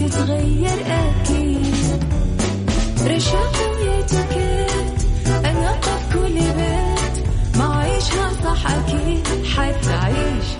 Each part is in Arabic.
تتغير أكيد. رشاق ويتوكيت أنا قف كل بيت. ما عيشها صح أكيد. حتعيشها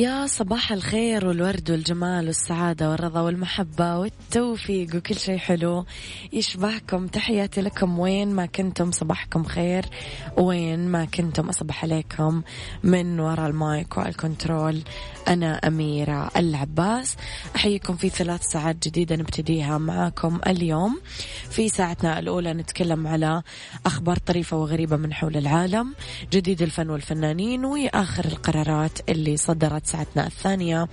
يا صباح الخير والورد والجمال والسعادة والرضا والمحبة والتوفيق وكل شيء حلو. يشبهكم تحياتي لكم. وين ما كنتم صباحكم خير. وين ما كنتم أصبح عليكم من وراء المايك والكنترول أنا أميرة العباس. أحييكم في ثلاث ساعات جديدة نبتديها معاكم اليوم. في ساعتنا الأولى نتكلم على أخبار طريفة وغريبة من حول العالم جديد الفن والفنانين وآخر القرارات اللي صدرت ساعتنا الثانية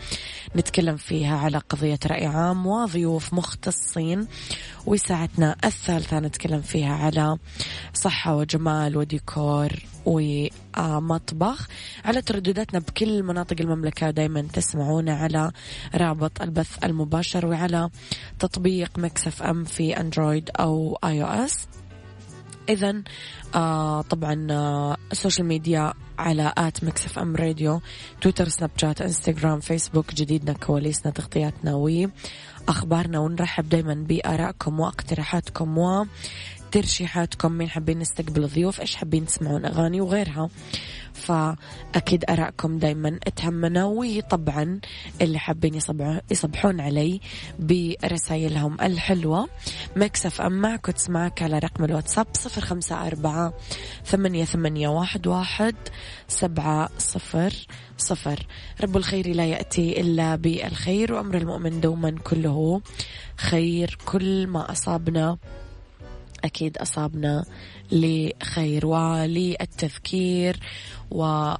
نتكلم فيها على قضية رأي عام وضيوف مختصين. وساعتنا الثالثة نتكلم فيها على صحة وجمال وديكور ومطبخ. على تردداتنا بكل مناطق المملكة دايما تسمعونا على رابط البث المباشر وعلى تطبيق Mix FM في Android أو iOS إذا آه طبعا آه ال social media على at Mix FM Radio تويتر سناب شات إنستغرام فيسبوك جديدنا كواليسنا تغطياتنا وأخبارنا ونرحب دايما بآرائكم واقتراحاتكم و ترشيحاتكم مين حابين نستقبل ضيوف إيش حابين تسمعون أغاني وغيرها. فأكيد آرائكم دائما تهمنا وطبعا اللي حابين يصبحون علي برسائلهم الحلوة. مكسف ام معك وتسمعك على رقم الواتساب صفر خمسة أربعة ثمانية ثمانية واحد واحد سبعة صفر صفر. رب الخير لا يأتي إلا بألخير وأمر المؤمن دوما كله خير كل ما أصابنا. أكيد أصابنا لخير وللتذكير و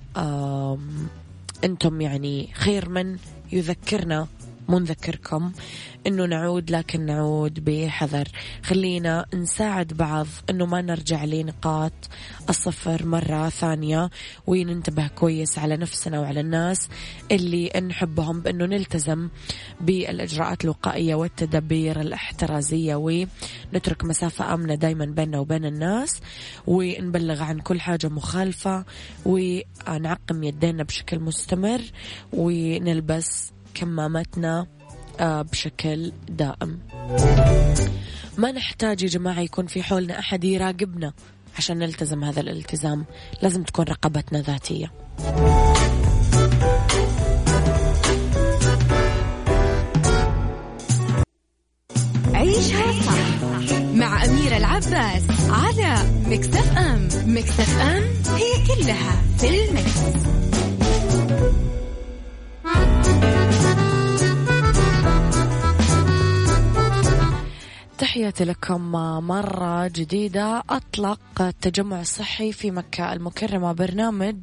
أنتم يعني خير من يذكرنا. مو نذكركم إنه نعود لكن نعود بحذر. خلينا نساعد بعض إنه ما نرجع لنقاط الصفر مرة ثانية وننتبه كويس على نفسنا وعلى الناس اللي نحبهم بإنه نلتزم بالإجراءات الوقائية والتدابير الاحترازية. ونترك مسافة آمنة دايما بيننا وبين الناس ونبلغ عن كل حاجة مخالفة. ونعقم يدينا بشكل مستمر. ونلبس كمامتنا آه، بشكل دائم. ما نحتاج يا جماعة يكون في حولنا أحد يراقبنا عشان نلتزم هذا الالتزام. لازم تكون رقبتنا ذاتية. عيشها صح مع أميرة العباس على مكتف أم. مكتف أم هي كلها في المكس. تحياتي لكم مرة جديدة. أطلق التجمع الصحي في مكة المكرمة برنامج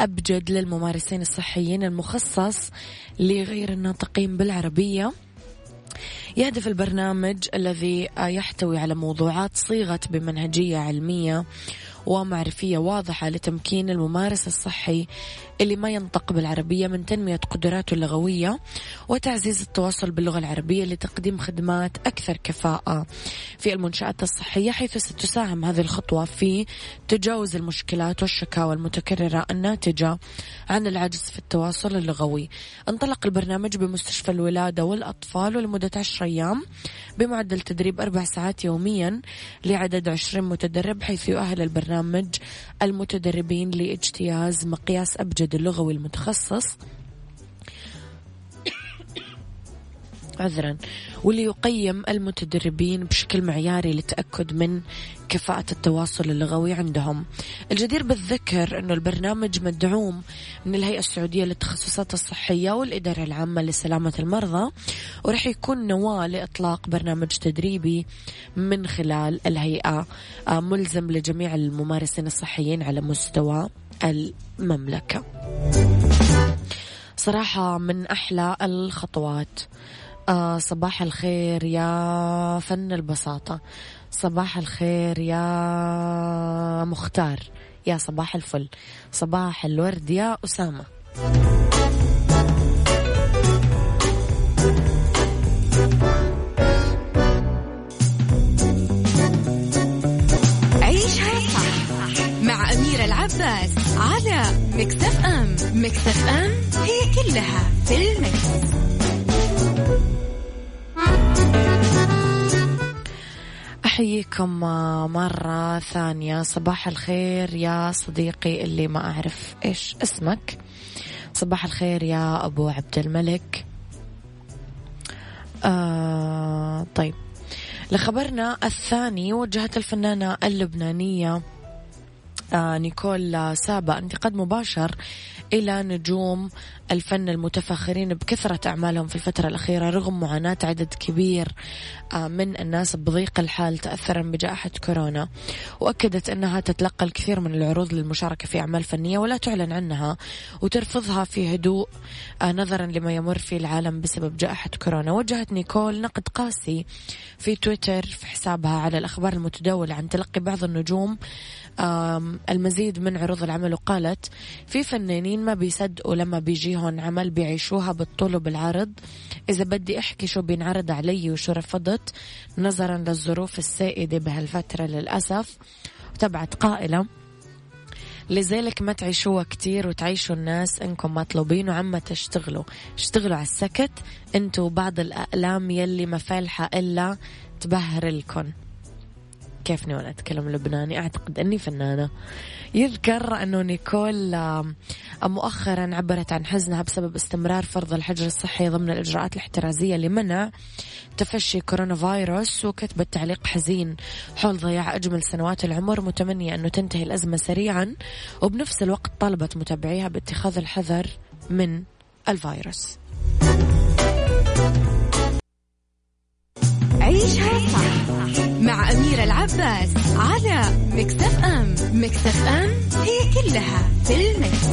أبجد للممارسين الصحيين المخصص لغير الناطقين بالعربية. يهدف البرنامج الذي يحتوي على موضوعات صيغت بمنهجية علمية ومعرفية واضحة لتمكين الممارس الصحي اللي ما ينطق بالعربية من تنمية قدراته اللغوية وتعزيز التواصل باللغة العربية لتقديم خدمات أكثر كفاءة. في المنشآت الصحية حيث ستساهم هذه الخطوة في تجاوز المشكلات والشكاوى المتكررة الناتجة عن العجز في التواصل اللغوي. انطلق البرنامج بمستشفى الولادة والأطفال ولمدة عشر أيام بمعدل تدريب أربع ساعات يوميا لعدد عشرين متدرب حيث يؤهل البرنامج المتدربين لإجتياز مقياس أبجد اللغوي المتخصص. عذرا. واللي يقيم المتدربين بشكل معياري للتأكد من كفاءة التواصل اللغوي عندهم. الجدير بالذكر أنه البرنامج مدعوم من الهيئة السعودية للتخصصات الصحية والإدارة العامة لسلامة المرضى ورح يكون نواة لإطلاق برنامج تدريبي من خلال الهيئة آه، ملزم لجميع الممارسين الصحيين على مستوى المملكة. صراحة من أحلى الخطوات. آه صباح الخير يا فن البساطة. صباح الخير يا مختار. يا صباح الفل. صباح الورد يا أسامة. عيشها صح مع أميرة العباس على مكتف أم. مكتف أم هي كلها في المكس. أحييكم مرة ثانية. صباح الخير يا صديقي اللي ما أعرف إيش اسمك. صباح الخير يا أبو عبد الملك. آه طيب. لخبرنا الثاني وجهت الفنانة اللبنانية آه نيكول سابا. انتقاد مباشر إلى نجوم الفن المتفاخرين بكثرة أعمالهم في الفترة الأخيرة رغم معاناة عدد كبير آه، من الناس بضيق الحال تأثرا بجائحة كورونا. وأكدت أنها تتلقى الكثير من العروض للمشاركة في أعمال فنية ولا تعلن عنها وترفضها في هدوء آه، نظرا لما يمر فيه العالم بسبب جائحة كورونا. وجهت نيكول نقد قاسي في تويتر في حسابها على الأخبار المتداولة عن تلقي بعض النجوم المزيد من عروض العمل وقالت في فنانين ما بيصدقوا لما بيجيهم عمل بيعيشوها بالطول وبالعرض. إذا بدي أحكي شو بينعرض علي وشو رفضت نظرا للظروف السائدة بهالفترة للأسف. وتبعت قائلة لذلك ما تعيشوها كتير وتعيشوا الناس إنكم مطلوبين وعما تشتغلوا. اشتغلوا على السكت أنتوا بعض الأقلام يلي ما فالحة إلا تبهر الكن كيفني وأنا أتكلم لبناني؟ أعتقد أني فنانة. يذكر أنه نيكول مؤخرا عبرت عن حزنها بسبب استمرار فرض الحجر الصحي ضمن الإجراءات الاحترازية لمنع تفشي كورونا فيروس وكتبت تعليق حزين حول ضياع أجمل سنوات العمر متمنية أنه تنتهي الأزمة سريعا وبنفس الوقت طالبت متابعيها باتخاذ الحذر من الفيروس. عيشها صح. مع أميرة العباس على مكتف أم. مكتف أم هي كلها في المكس.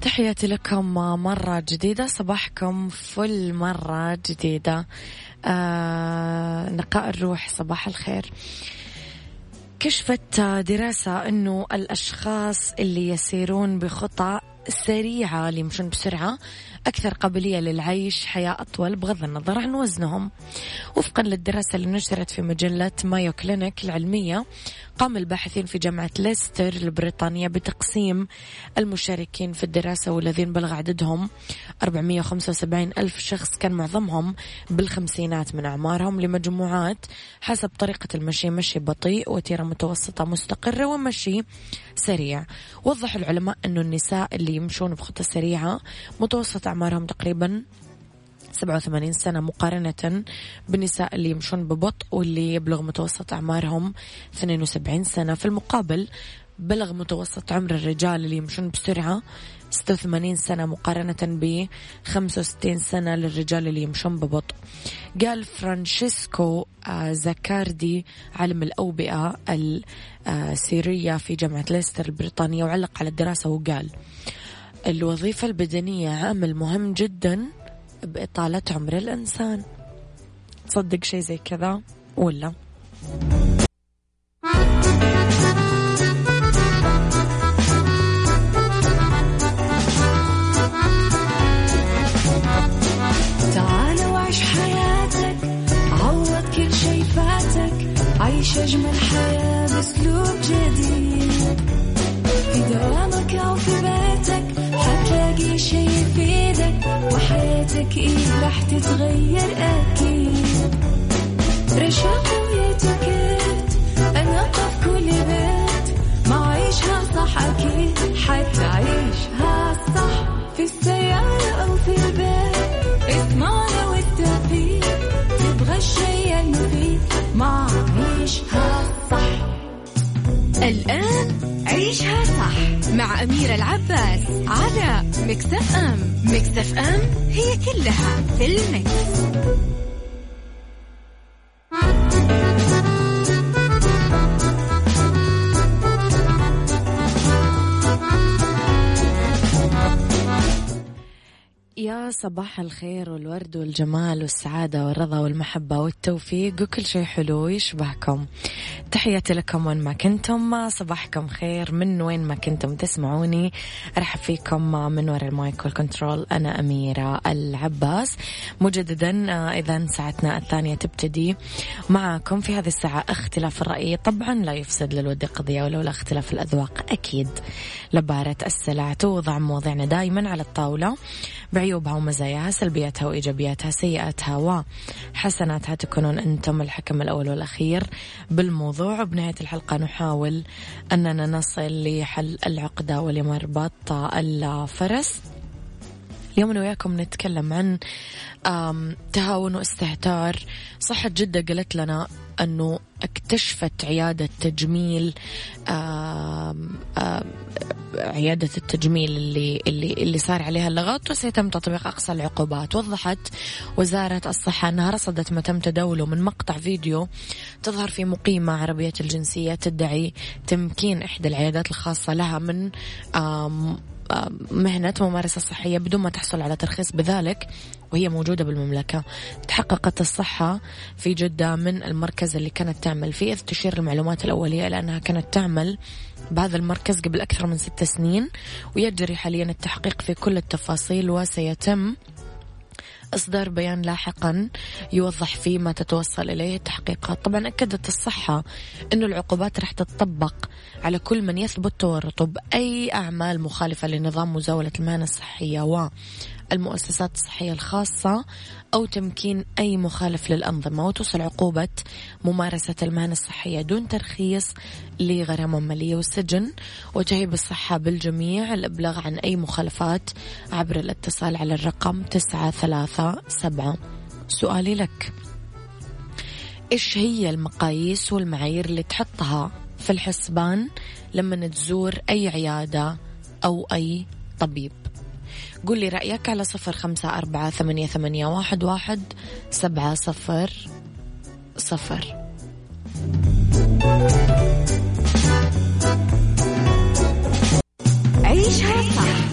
تحياتي لكم مرة جديدة صباحكم فل مرة جديدة. آه نقاء الروح صباح الخير. كشفت دراسة أنه الأشخاص اللي يسيرون بخطى سريعة اللي يمشون بسرعة أكثر قابلية للعيش حياة أطول بغض النظر عن وزنهم. وفقا للدراسة اللي نشرت في مجلة مايو كلينيك العلمية قام الباحثين في جامعة ليستر البريطانية بتقسيم المشاركين في الدراسة والذين بلغ عددهم 475 ألف شخص. كان معظمهم بالخمسينات من أعمارهم لمجموعات حسب طريقة المشي. مشي بطيء وتيرة متوسطة مستقرة ومشي سريع. وضح العلماء أنه النساء اللي يمشون بخطة سريعة متوسط أعمارهم تقريبا 87 سنة مقارنة بالنساء اللي يمشون ببطء واللي يبلغ متوسط أعمارهم 72 سنة. في المقابل بلغ متوسط عمر الرجال اللي يمشون بسرعة 86 سنة مقارنة ب 65 سنة للرجال اللي يمشون ببطء. قال فرانشيسكو آه، زاكاردي عالم الأوبئة السيرية في جامعة ليستر البريطانية وعلق على الدراسة وقال الوظيفة البدنية عامل مهم جدا بإطالة عمر الإنسان. تصدق شيء زي كذا ولا؟ عشاق ويتكت أنا في كل بيت ما عيشها صح أكيد حتعيشها صح في السيارة أو في البيت اسمعنا والتوفيق تبغى الشيء المفيد ما عيشها صح الآن عيشها صح مع أميرة العباس على مكسف أم مكسف أم هي كلها في المكس. يا صباح الخير والورد والجمال والسعادة والرضا والمحبة والتوفيق وكل شيء حلو يشبهكم تحياتي لكم وين ما كنتم. صباحكم خير. من وين ما كنتم تسمعوني أرحب فيكم من وراء المايك وال control. أنا أميرة العباس. مجددا إذا ساعتنا الثانية تبتدي معكم في هذه الساعة اختلاف الرأي. طبعا لا يفسد للود قضية ولولا اختلاف الأذواق أكيد. عبارة السلع توضع مواضيعنا دائما على الطاولة. بعيوبها ومزاياها سلبياتها وإيجابياتها سيئاتها وحسناتها تكونون أنتم الحكم الأول والأخير بالموضوع. وبنهاية الحلقة نحاول أننا نصل لحل العقدة ولمربط الفرس. اليوم أنا وياكم نتكلم عن تهاون واستهتار. صحة جدة قالت لنا أنه اكتشفت عيادة تجميل عيادة التجميل اللي اللي اللي صار عليها اللغط وسيتم تطبيق أقصى العقوبات. وضحت وزارة الصحة أنها رصدت ما تم تداوله من مقطع فيديو تظهر في مقيمة عربية الجنسية تدعي تمكين إحدى العيادات الخاصة لها من مهنة ممارسة صحية بدون ما تحصل على ترخيص. بذلك وهي موجودة بالمملكة. تحققت الصحة في جدة من المركز اللي كانت تعمل فيه. إذ تشير المعلومات الأولية إلى أنها كانت تعمل بهذا المركز قبل أكثر من ست سنين ويجري حاليا التحقيق في كل التفاصيل وسيتم إصدار بيان لاحقا يوضح فيه ما تتوصل إليه التحقيقات. طبعا أكدت الصحة أنه العقوبات راح تطبق على كل من يثبت تورطه بأي أعمال مخالفة لنظام مزاولة المهنة الصحية. و المؤسسات الصحية الخاصة أو تمكين أي مخالف للأنظمة وتوصل عقوبة ممارسة المهنة الصحية دون ترخيص لغرامة مالية والسجن وتهيب الصحة بالجميع الإبلاغ عن أي مخالفات عبر الاتصال على الرقم تسعة ثلاثة سبعة. سؤالي لك. إيش هي المقاييس والمعايير اللي تحطها في الحسبان لما تزور أي عيادة أو أي طبيب؟ قول لي رأيك على صفر خمسة أربعة ثمانية, ثمانية واحد, واحد سبعة صفر صفر عيشها صح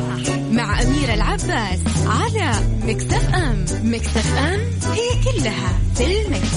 مع أميرة العباس على مكتف أم مكتف أم هي كلها في المكس.